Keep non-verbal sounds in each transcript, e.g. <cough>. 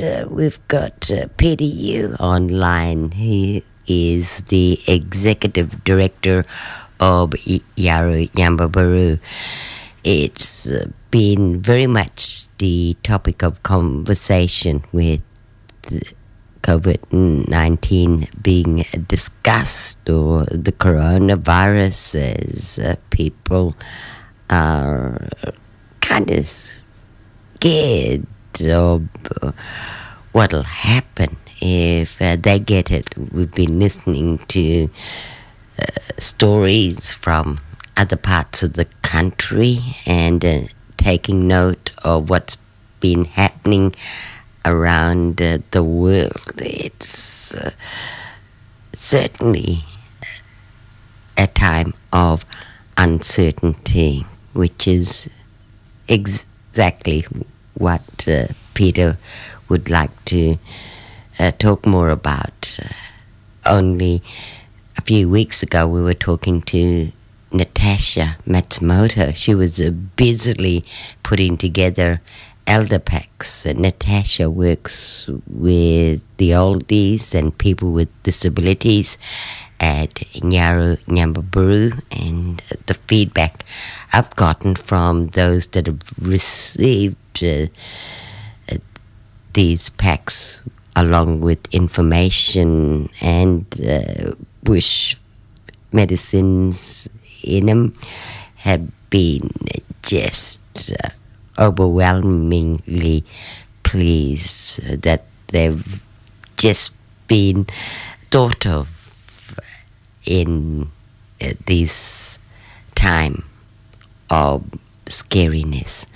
uh, we've got uh, Peter Yu online. He is the executive director of Yawuru Nyambaburu. It's been very much the topic of conversation with COVID 19 being discussed or the coronavirus as uh, people are kind of scared uh, what'll happen if uh, they get it. We've been listening to uh, stories from other parts of the country and uh, taking note of what's been happening around uh, the world. It's uh, certainly a time of uncertainty, which is exactly what uh, Peter would like to uh, talk more about. Uh, only a few weeks ago, we were talking to Natasha Matsumoto. She was uh, busily putting together elder packs. Natasha works with the oldies and people with disabilities at Yawuru Nyambaburu and the feedback I've gotten from those that have received uh, uh, these packs along with information and uh, bush medicines in them have been just uh, overwhelmingly pleased that they've just been thought of in uh, this time of scariness.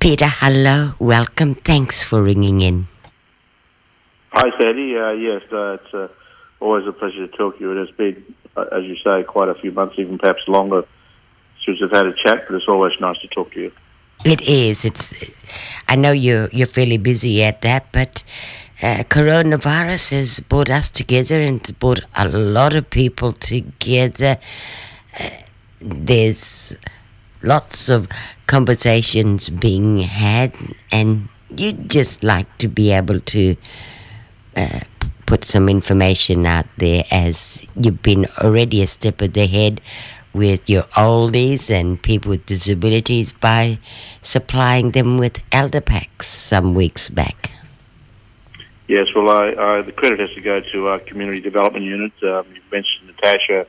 Peter, hello, welcome. Thanks for ringing in. Hi, Sandy. Uh, yes, uh, it's uh, always a pleasure to talk to you. It has been, uh, as you say, quite a few months, even perhaps longer, since we've had a chat. But it's always nice to talk to you. It is. It's. I know you're you're fairly busy at that, but uh, coronavirus has brought us together and brought a lot of people together. Uh, there's lots of conversations being had, and you'd just like to be able to uh, put some information out there as you've been already a step ahead with your oldies and people with disabilities by supplying them with elder packs some weeks back. Yes, well, I, I, the credit has to go to our community development unit. Um, you mentioned Natasha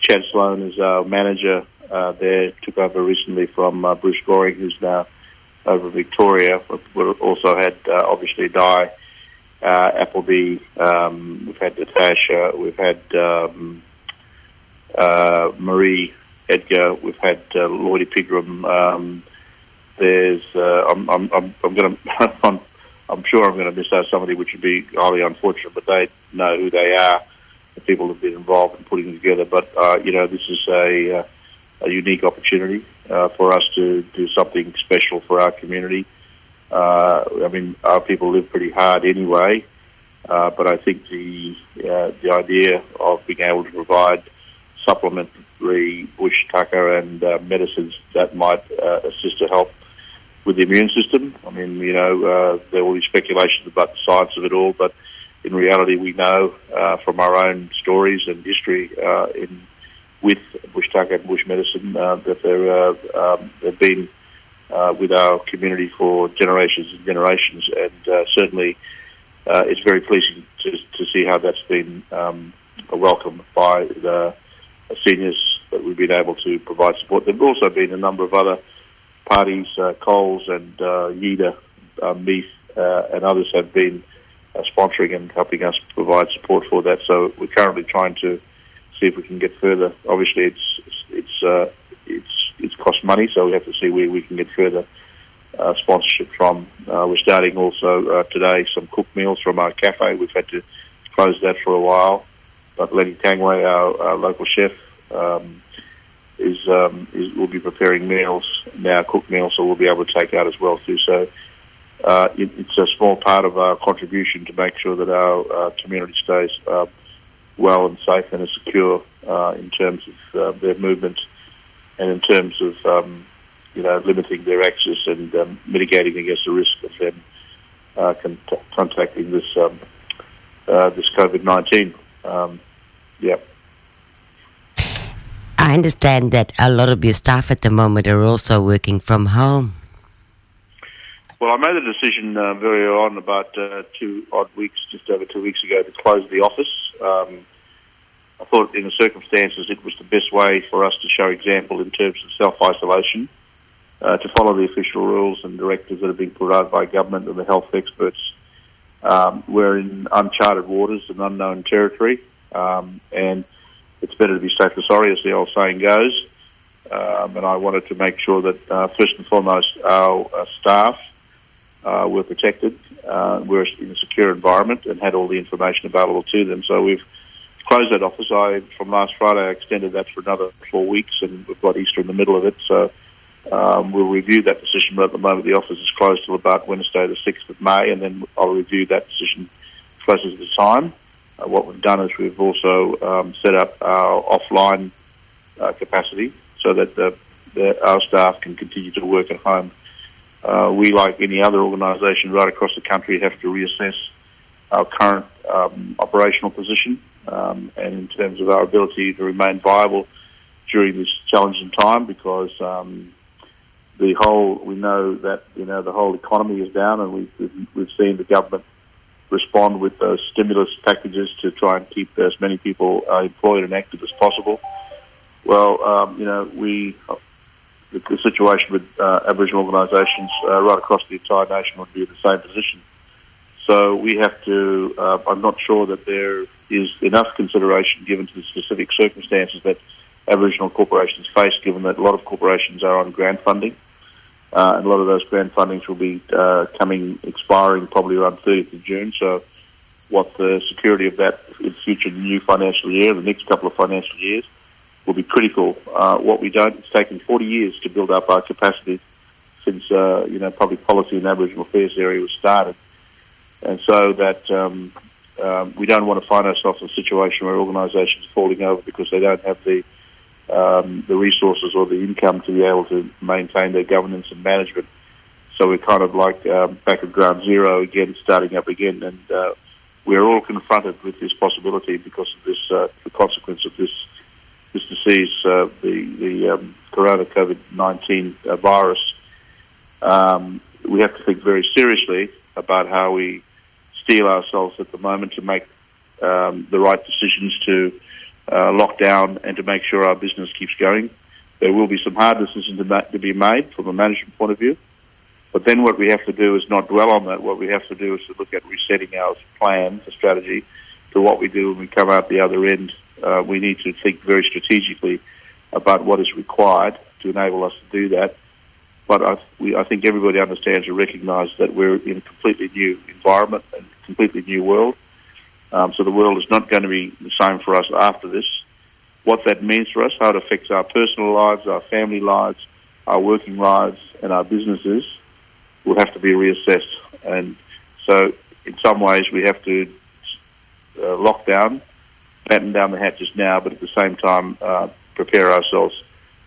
Chan Sloan is our manager uh, there, took over recently from uh, Bruce Goring, who's now over Victoria. We also had, uh, obviously, Di uh, Appleby. Um, we've had Natasha. We've had um, uh, Marie Edgar. We've had uh, Lloydie Pigram. Um, there's I'm I'm I'm, I'm going <laughs> to I'm, I'm sure I'm going to miss out somebody, which would be highly unfortunate. But they know who they are. The people have been involved in putting together. But you know, this is a a unique opportunity uh, for us to do something special for our community. Uh, I mean, our people live pretty hard anyway, uh, but I think the uh, the idea of being able to provide supplementary bush tucker and uh, medicines that might uh, assist to help with the immune system. I mean, you know, there will be speculations about the science of it all, but in reality, we know from our own stories and history in with bush tucker and bush medicine uh, that there uh, um, have been uh, with our community for generations and generations, and certainly it's very pleasing to, to see how that's been um, welcomed by the seniors that we've been able to provide support. There have also been a number of other parties, uh, Coles and uh, Yida, uh, Meath, uh, and others have been sponsoring and helping us provide support for that. So we're currently trying to see if we can get further. Obviously, it's it's uh, it's it's cost money, so we have to see where we can get further uh, sponsorship from. Uh, we're starting also uh, today some cooked meals from our cafe. We've had to close that for a while, but Lenny Tangway, our, our local chef, um, is, um, is will be preparing meals now, cooked meals, so we'll be able to take out as well too. So. Uh, it, it's a small part of our contribution to make sure that our uh, community stays well and safe and secure uh, in terms of uh, their movement and in terms of um, you know limiting their access and um, mitigating against the risk of them uh, con- contacting this um, uh, this COVID nineteen. Um, yeah. I understand that a lot of your staff at the moment are also working from home. Well, I made a decision uh, very early on, about uh, two odd weeks, just over two weeks ago, to close the office. Um, I thought, in the circumstances, it was the best way for us to show example in terms of self isolation, uh, to follow the official rules and directives that have been put out by government and the health experts. Um, we're in uncharted waters and unknown territory, um, and it's better to be safe than sorry, as the old saying goes. Um, and I wanted to make sure that, uh, first and foremost, our uh, staff uh, were protected, uh, were in a secure environment, and had all the information available to them. So we've closed that office. I from last Friday I extended that for another four weeks, and we've got Easter in the middle of it. So um, we'll review that decision. But at the moment, the office is closed till about Wednesday, the sixth of May, and then I'll review that decision closer to the time. Uh, what we've done is we've also um, set up our offline uh, capacity so that the, the, our staff can continue to work at home uh, we, like any other organisation right across the country, have to reassess our current um, operational position um, and in terms of our ability to remain viable during this challenging time because um, the whole, we know that, you know, the whole economy is down and we've, we've, seen the government respond with those stimulus packages to try and keep as many people uh, employed and active as possible. Well, um, you know, we the, the situation with uh, Aboriginal organisations uh, right across the entire nation would be in the same position. So we have to. Uh, I'm not sure that there is enough consideration given to the specific circumstances that Aboriginal corporations face, given that a lot of corporations are on grant funding. Uh, and a lot of those grant fundings will be uh, coming expiring probably around 30th of June. So, what the security of that in future new financial year, the next couple of financial years, will be critical. Uh, what we don't, it's taken 40 years to build up our capacity since, uh, you know, public policy in the Aboriginal affairs area was started. And so that um, um, we don't want to find ourselves in a situation where organisations are falling over because they don't have the um, the resources or the income to be able to maintain their governance and management. So we're kind of like um, back at ground zero again, starting up again, and uh, we're all confronted with this possibility because of this, uh, the consequence of this this disease, uh, the the um, corona COVID nineteen uh, virus, um, we have to think very seriously about how we steel ourselves at the moment to make um, the right decisions to uh, lock down and to make sure our business keeps going. There will be some hard decisions to, ma- to be made from a management point of view. But then what we have to do is not dwell on that. What we have to do is to look at resetting our plan, the strategy, to what we do when we come out the other end uh, we need to think very strategically about what is required to enable us to do that. But I, we, I think everybody understands and recognises that we're in a completely new environment and completely new world. Um, so the world is not going to be the same for us after this. What that means for us, how it affects our personal lives, our family lives, our working lives, and our businesses will have to be reassessed. And so, in some ways, we have to uh, lock down batten down the hatches now, but at the same time uh, prepare ourselves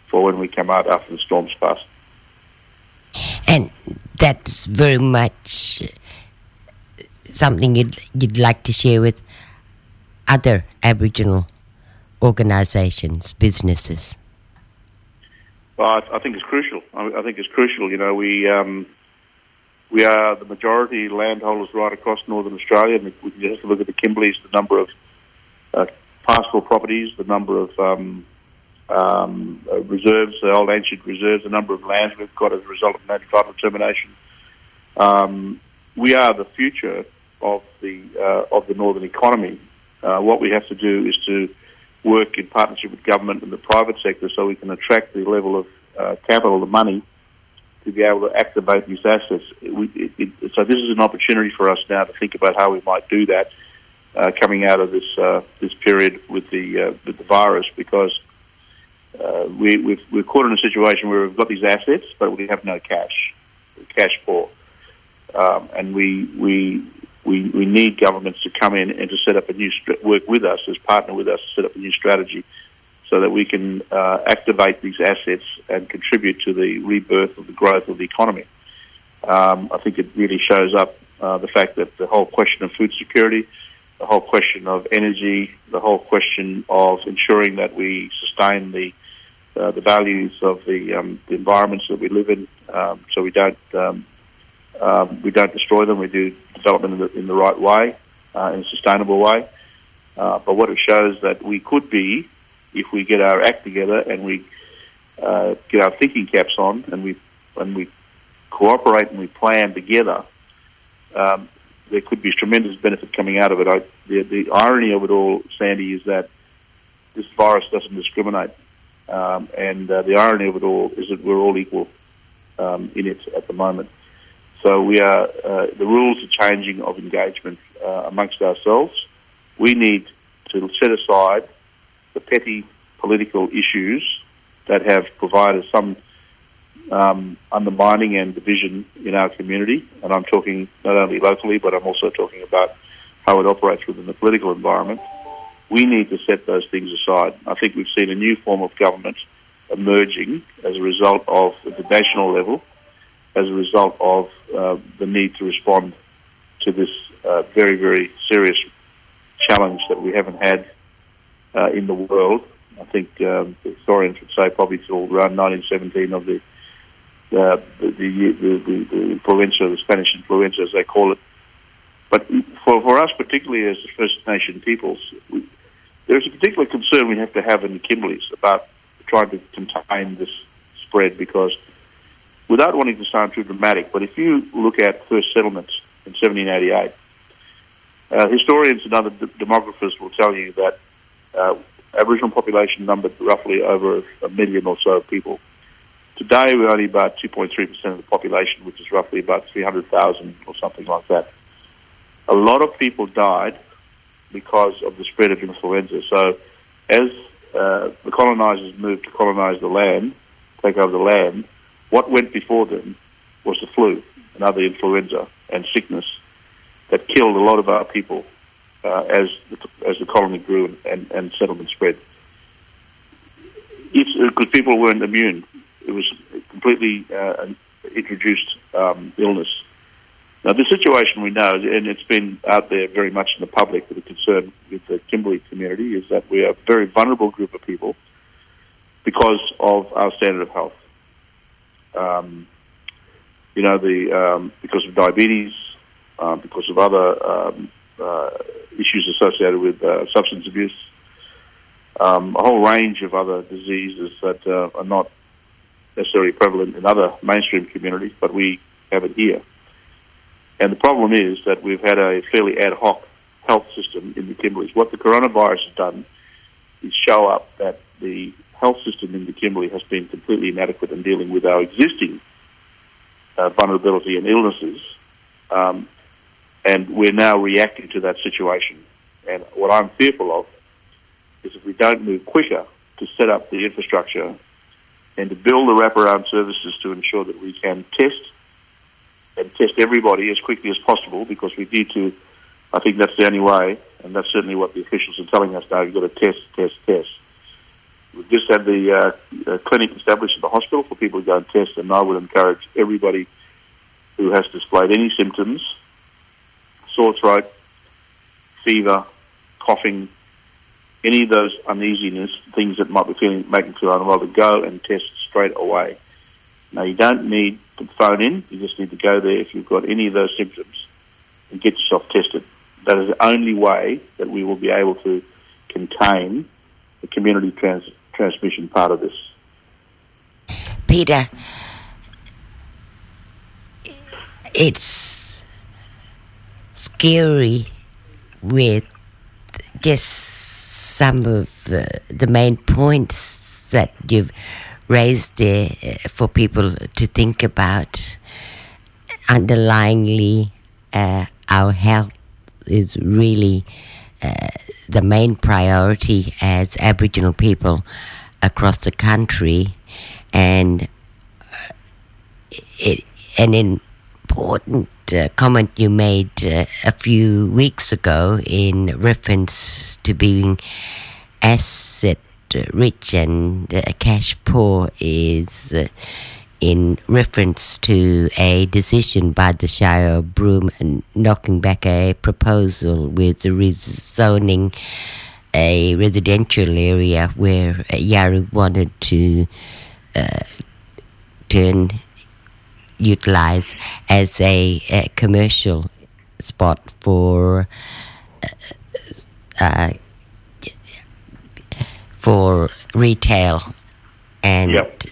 for when we come out after the storms pass. And that's very much something you'd, you'd like to share with other Aboriginal organisations, businesses. Well, I, I, think it's crucial. I, I, think it's crucial. You know, we um, we are the majority landholders right across Northern Australia, and we can just look at the Kimberleys, the number of uh, pastoral properties, the number of um, um, uh, reserves, the old ancient reserves, the number of lands we've got as a result of native title determination. Um, we are the future of the uh, of the northern economy. Uh, what we have to do is to work in partnership with government and the private sector, so we can attract the level of uh, capital, the money, to be able to activate these assets. It, it, it, so this is an opportunity for us now to think about how we might do that uh, coming out of this uh, this period with the uh, with the virus because uh, we we've, we're caught in a situation where we've got these assets but we have no cash, cash poor, um, and we we. We, we need governments to come in and to set up a new work with us as partner with us to set up a new strategy so that we can uh, activate these assets and contribute to the rebirth of the growth of the economy. Um, I think it really shows up uh, the fact that the whole question of food security, the whole question of energy, the whole question of ensuring that we sustain the uh, the values of the, um, the environments that we live in, um, so we don't um, um, we don't destroy them. We do development in the, in the right way, uh, in a sustainable way. Uh, but what it shows that we could be, if we get our act together and we uh, get our thinking caps on and we and we cooperate and we plan together, um, there could be tremendous benefit coming out of it. I, the, the irony of it all, Sandy, is that this virus doesn't discriminate. Um, and uh, the irony of it all is that we're all equal um, in it at the moment. So we are uh, the rules are changing of engagement uh, amongst ourselves. We need to set aside the petty political issues that have provided some um, undermining and division in our community. And I'm talking not only locally, but I'm also talking about how it operates within the political environment. We need to set those things aside. I think we've seen a new form of government emerging as a result of, the national level, as a result of uh, the need to respond to this uh, very, very serious challenge that we haven't had uh, in the world. I think um, historians would say probably till around 1917 of the uh, the, the, the, the influenza, the Spanish influenza, as they call it. But for, for us, particularly as the First Nation peoples, we, there's a particular concern we have to have in the Kimberleys about trying to contain this spread because without wanting to sound too dramatic, but if you look at first settlements in 1788, uh, historians and other demographers will tell you that uh, Aboriginal population numbered roughly over a million or so people. Today, we're only about 2.3% of the population, which is roughly about 300,000 or something like that. A lot of people died because of the spread of influenza. So, as uh, the colonisers moved to colonise the land, take over the land, what went before them was the flu, another influenza and sickness that killed a lot of our people uh, as the, as the colony grew and, and, and settlement spread. Because people weren't immune, it was completely uh, introduced um, illness. Now, the situation we know, and it's been out there very much in the public a concern with the Kimberley community, is that we are a very vulnerable group of people because of our standard of health. Um, you know, the um, because of diabetes, uh, because of other um, uh, issues associated with uh, substance abuse, um, a whole range of other diseases that uh, are not necessarily prevalent in other mainstream communities, but we have it here. And the problem is that we've had a fairly ad hoc health system in the Kimberleys. What the coronavirus has done is show up that the health system in the Kimberley has been completely inadequate in dealing with our existing uh, vulnerability and illnesses. Um, and we're now reacting to that situation. And what I'm fearful of is if we don't move quicker to set up the infrastructure and to build the wraparound services to ensure that we can test and test everybody as quickly as possible because we need to, I think that's the only way, and that's certainly what the officials are telling us now, you've got to test, test, test. We've just had the uh, uh, clinic established at the hospital for people to go and test, and I would encourage everybody who has displayed any symptoms, sore throat, fever, coughing, any of those uneasiness, things that might be feeling making feel unwell, to go and test straight away. Now you don't need to phone in; you just need to go there if you've got any of those symptoms and get yourself tested. That is the only way that we will be able to contain the community trans- transmission part of this. Peter, it's scary with just some of the main points that you've raised there uh, for people to think about. Underlyingly, uh, our health is really uh, the main priority as Aboriginal people across the country, and uh, it, an important uh, comment you made uh, a few weeks ago in reference to being asset rich and uh, cash poor is uh, in reference to a decision by the Shire of Broome knocking back a proposal with rezoning a residential area where Yawuru wanted to uh, turn utilize as a, a commercial spot for uh, uh, for retail and Yep.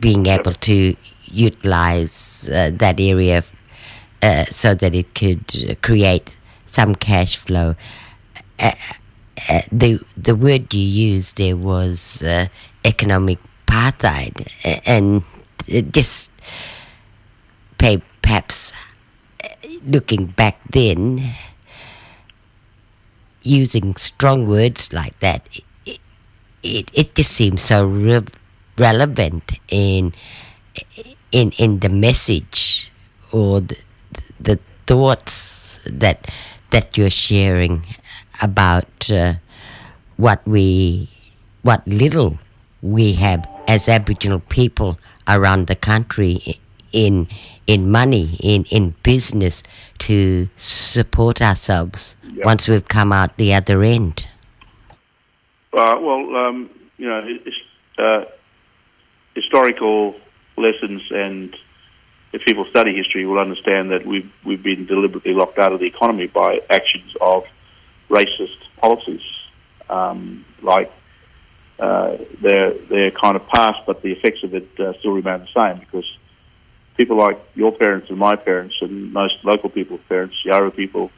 being able to utilize uh, that area uh, so that it could create some cash flow. Uh, uh, the the word you used there was uh, economic apartheid, and it just perhaps uh, looking back then, using strong words like that, it, it, it just seems so re- relevant in in in the message or the, the thoughts that that you're sharing about uh, what we what little we have as Aboriginal people around the country in in money in in business to support ourselves Yeah. once we've come out the other end. Uh, well, um, you know, uh, historical lessons and if people study history will understand that we've we've been deliberately locked out of the economy by actions of racist policies, um, like uh, they're they're kind of past, but the effects of it uh, still remain the same because people like your parents and my parents and most local people's parents, Yawuru people,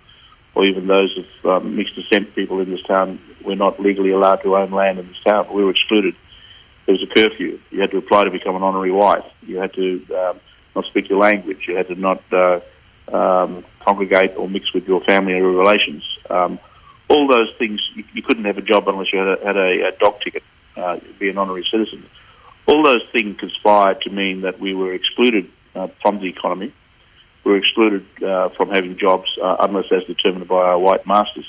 or even those of um, mixed descent people in this town, we're not legally allowed to own land in this town. We were excluded. There was a curfew. You had to apply to become an honorary wife. You had to um, not speak your language. You had to not uh, um, congregate or mix with your family or relations. Um, all those things, you, you couldn't have a job unless you had a, had a, a dog ticket, uh, be an honorary citizen. All those things conspired to mean that we were excluded from the economy. We were excluded uh, from having jobs uh, unless as determined by our white masters.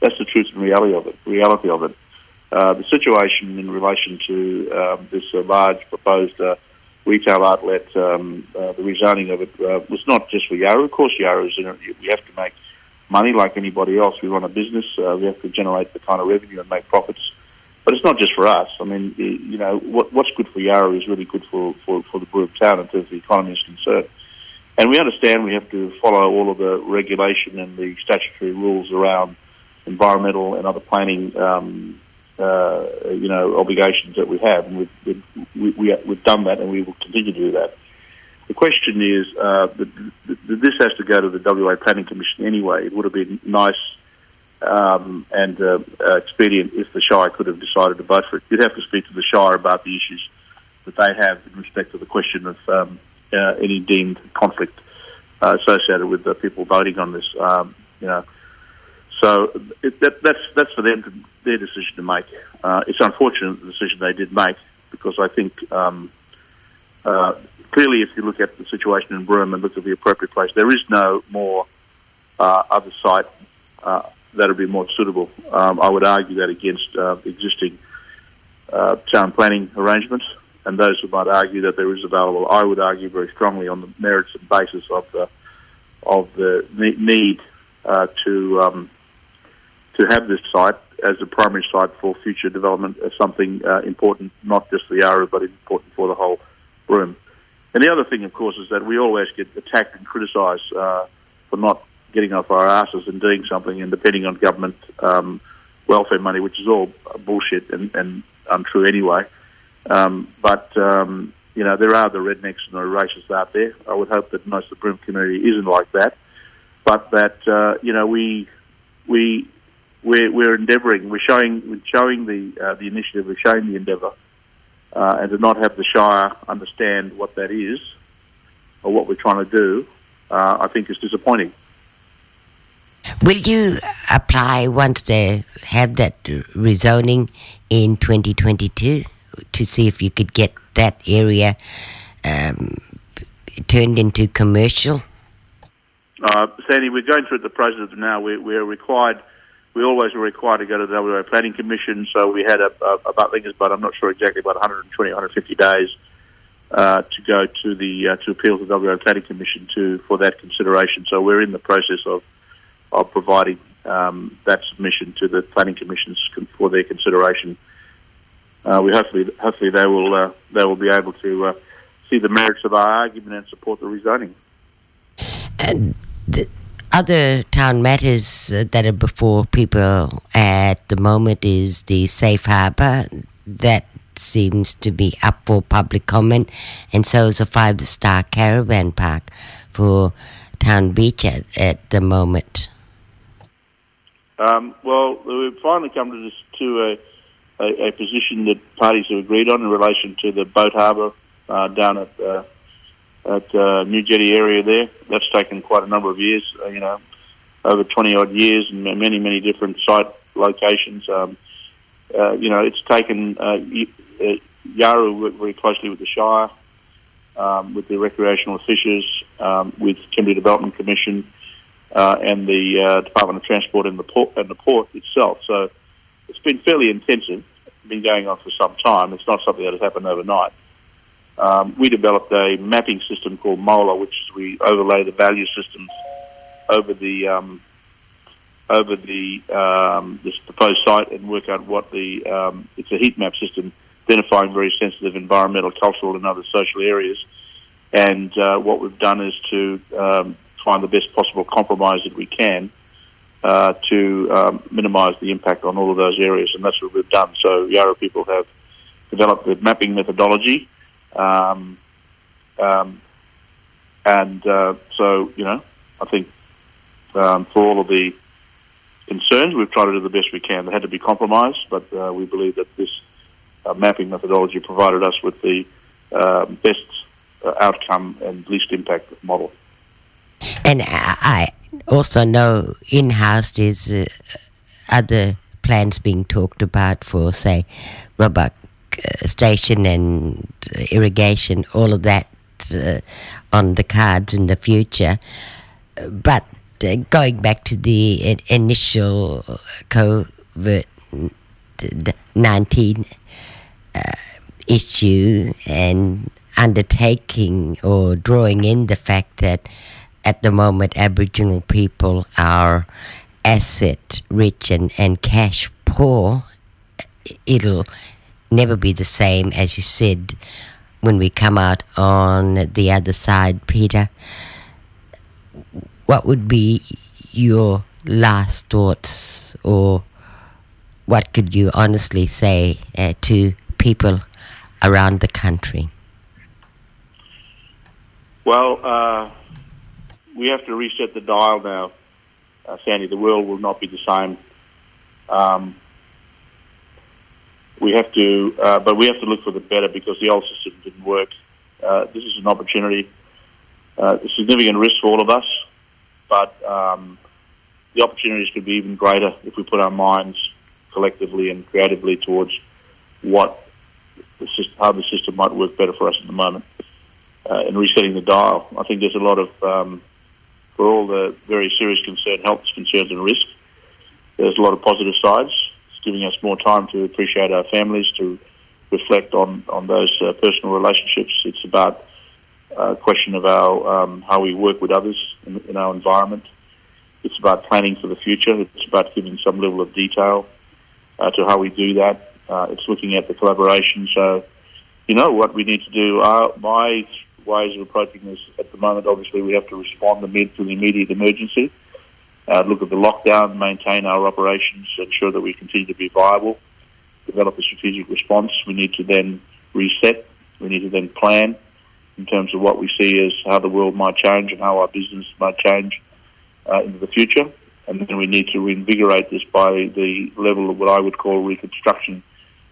That's the truth and reality of it. Reality of it. Uh, the situation in relation to um, this uh, large proposed uh, retail outlet, um, uh, the rezoning of it uh, was not just for Yawuru. Of course, Yawuru is in it. We have to make money like anybody else. We run a business. Uh, we have to generate the kind of revenue and make profits. But it's not just for us. I mean, you know, what, what's good for Yawuru is really good for, for, for the Broome town in terms of the economy is concerned. And we understand we have to follow all of the regulation and the statutory rules around environmental and other planning, um, uh, you know, obligations that we have. And we've, we've, we, we've done that and we will continue to do that. The question is, uh, this has to go to the WA Planning Commission anyway. It would have been nice um, and uh, uh, expedient if the Shire could have decided to vote for it. You'd have to speak to the Shire about the issues that they have in respect to the question of um, uh, any deemed conflict uh, associated with the people voting on this. Um, you know, so it, that, that's that's for them to, their decision to make. Uh, it's unfortunate the decision they did make because I think um, uh, clearly, if you look at the situation in Broome and look at the appropriate place, there is no more other site that would be more suitable. Um, I would argue that against uh, existing uh, town planning arrangements, and those who might argue that there is available, I would argue very strongly on the merits and basis of the of the need uh, to um, to have this site as a primary site for future development as something uh, important, not just for the area, but important for the whole Broome. And the other thing, of course, is that we always get attacked and criticised uh, for not getting off our asses and doing something and depending on government um, welfare money, which is all bullshit and, and untrue anyway. Um, but um, you know, there are the rednecks and the racists out there. I would hope that most of the Broome community isn't like that, but that uh, you know we we we're, we're endeavouring, we're showing we're showing the uh, the initiative, we're showing the endeavour, uh, and to not have the Shire understand what that is or what we're trying to do, uh, I think is disappointing. Will you apply once they have that rezoning in 2022 to see if you could get that area um, turned into commercial? Uh, Sandy, we're going through the process now. We're, we're required, we always were required to go to the WA Planning Commission, so we had a, a, about, I about, I'm not sure exactly, about 120, 150 days uh, to go to the uh, to appeal to the WA Planning Commission to for that consideration. So we're in the process of of providing um, that submission to the planning commissions for their consideration. Uh, we hopefully hopefully they will uh, they will be able to uh, see the merits of our argument and support the rezoning. And the other town matters uh, that are before people at the moment is the safe harbour that seems to be up for public comment, and so is a five star caravan park for Town Beach at, at the moment. Um, well, we've finally come to this to a, a, a, position that parties have agreed on in relation to the boat harbour uh, down at uh, at uh, New Jetty area there. That's taken quite a number of years, uh, you know, over 20 odd years and many, many different site locations. Um, uh, you know, it's taken uh, uh, worked very closely with the Shire, um, with the recreational fishers, um, with Kimberley Development Commission, uh, and the uh, Department of Transport and the port and the port itself. So it's been fairly intensive. Been going on for some time. It's not something that has happened overnight. Um, we developed a mapping system called MOLA, which is we overlay the value systems over the um, over the um, proposed site and work out what the um, it's a heat map system identifying very sensitive environmental, cultural, and other social areas. And uh, what we've done is to um, find the best possible compromise that we can uh, to um, minimise the impact on all of those areas, and that's what we've done. So Yawuru people have developed the mapping methodology, um, um and uh, so you know, I think um, for all of the concerns, we've tried to do the best we can. They had to be compromised, but uh, we believe that this uh, mapping methodology provided us with the uh, best uh, outcome and least impact model. And I also know in house there's uh, other plans being talked about for, say, Roebuck uh, Station and irrigation, all of that uh, on the cards in the future. But going back to the initial COVID 19 uh, issue and undertaking or drawing in the fact that at the moment Aboriginal people are asset rich and, and cash poor, it'll never be the same as you said when we come out on the other side, Peter. What would be your last thoughts, or what could you honestly say uh, to people around the country? Well, uh, we have to reset the dial now, uh, Sandy. The world will not be the same. Um, we have to, uh, but we have to look for the better because the old system didn't work. Uh, this is an opportunity, uh, a significant risk for all of us, but um, the opportunities could be even greater if we put our minds collectively and creatively towards what the system, how the system might work better for us at the moment. Uh, in resetting the dial, I think there's a lot of, um, for all the very serious concern, health concerns and risk, there's a lot of positive sides. It's giving us more time to appreciate our families, to reflect on, on those uh, personal relationships. It's about a question of our, um, how we work with others in, in our environment. It's about planning for the future. It's about giving some level of detail uh, to how we do that. Uh, it's looking at the collaboration. So, you know, what we need to do. Our, my ways of approaching this at the moment, obviously, we have to respond to the immediate emergency. Uh, look at the lockdown, maintain our operations, ensure that we continue to be viable, develop a strategic response. We need to then reset. We need to then plan in terms of what we see as how the world might change and how our business might change uh, into the future. And then we need to reinvigorate this by the level of what I would call reconstruction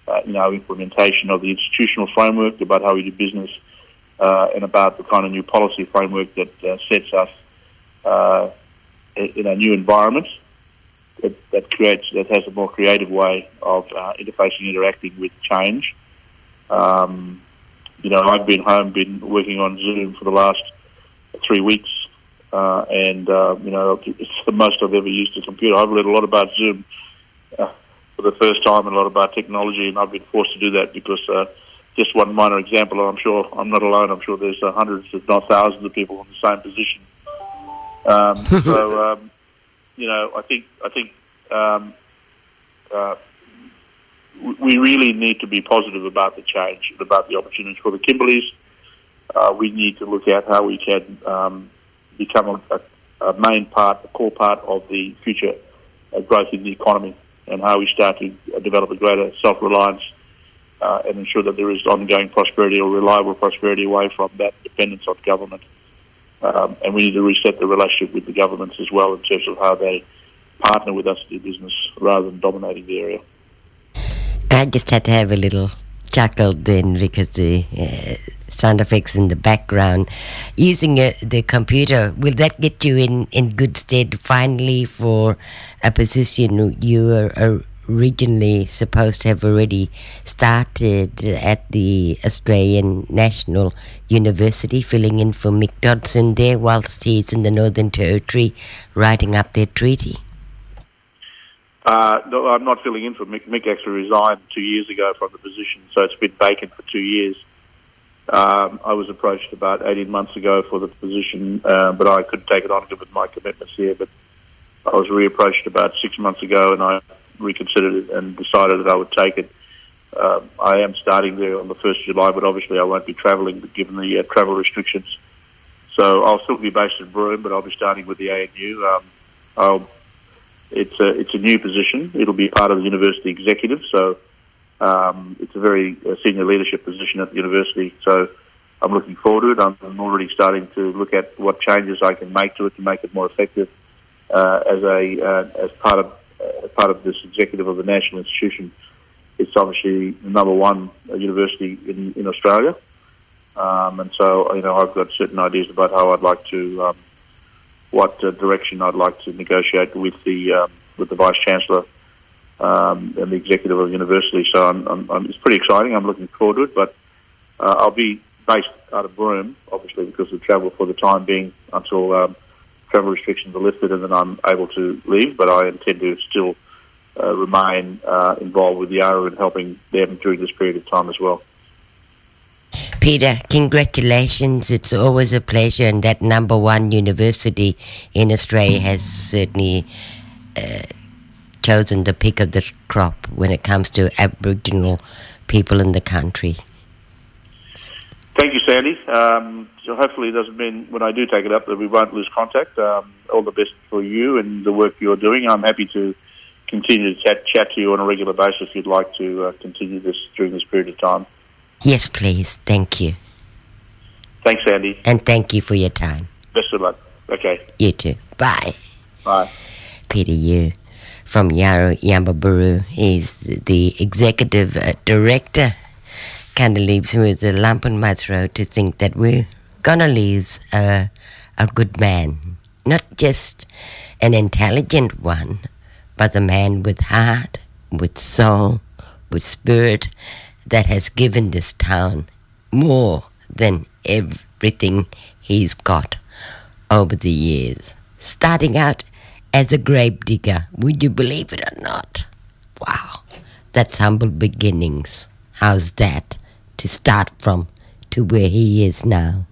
uh, in our implementation of the institutional framework, about how we do business, and about the kind of new policy framework that uh, sets us uh, in a new environment that, that, creates that has a more creative way of uh, interfacing, interacting with change. Um, you know, I've been home, been working on Zoom for the last three weeks, uh, and you know, <laughs> it's the most I've ever used a computer. I've learned a lot about Zoom for the first time and a lot about technology, and I've been forced to do that because uh, just one minor example. I'm sure I'm not alone. I'm sure there's uh, hundreds, if not thousands, of people in the same position. Um, <laughs> so, um, you know, I think I think um, uh, we really need to be positive about the change and about the opportunities for the Kimberleys. Uh, we need to look at how we can um, become a, a, main part, a core part of the future uh, growth in the economy, and how we start to develop a greater self-reliance uh, and ensure that there is ongoing prosperity or reliable prosperity away from that dependence on government. Um, and we need to reset the relationship with the governments as well in terms of how they partner with us to do business rather than dominating the area. I just had to have a little chuckle then because the uh, sound effects in the background. Using uh, the computer, will that get you in, in good stead finally for a position you were originally supposed to have already started at the Australian National University, filling in for Mick Dodson there whilst he's in the Northern Territory writing up their treaty? Uh, no, I'm not filling in for Mick. Mick actually resigned two years ago from the position, so it's been vacant for two years. Um, I was approached about 18 months ago for the position, uh, but I couldn't take it on given my commitments here. But I was reapproached about six months ago, and I reconsidered it and decided that I would take it. Uh, I am starting there on the 1st of July, but obviously I won't be travelling given the uh, travel restrictions. So I'll still be based in Broome, but I'll be starting with the ANU. Um, I'll, it's, a, it's a new position. It'll be part of the university executive, so um, it's a very uh, senior leadership position at the university. So I'm looking forward to it. I'm, I'm, already starting to look at what changes I can make to it to make it more effective uh, as a uh, as part of uh, part of this executive of the national institution, it's obviously the number one university in, in Australia. Um, and so, you know, I've got certain ideas about how I'd like to, um, what uh, direction I'd like to negotiate with the um, with the vice chancellor um, and the executive of the university. So I'm, I'm, I'm, it's pretty exciting. I'm looking forward to it. But uh, I'll be based out of Broome, obviously, because of travel for the time being until um, travel restrictions are lifted and then I'm able to leave, but I intend to still uh, remain uh, involved with the ANU and helping them during this period of time as well. Peter, congratulations. It's always a pleasure, and that number one university in Australia has certainly uh, chosen the pick of the crop when it comes to Aboriginal people in the country. Thank you, Sandy. Um, so hopefully it doesn't mean when I do take it up that we won't lose contact. Um, all the best for you and the work you're doing. I'm happy to continue to chat, chat to you on a regular basis if you'd like to uh, continue this during this period of time. Yes, please. Thank you. Thanks, Sandy. And thank you for your time. Best of luck. Okay. You too. Bye. Bye. Peter Yu from Yawuru Nyambaburu is the executive uh, director kind of leaves me with a lump in my throat to think that we're gonna lose a, a good man. Not just an intelligent one, but a man with heart, with soul, with spirit that has given this town more than everything he's got over the years. Starting out as a grave digger, would you believe it or not? Wow, that's humble beginnings. How's that? to start from to where he is now.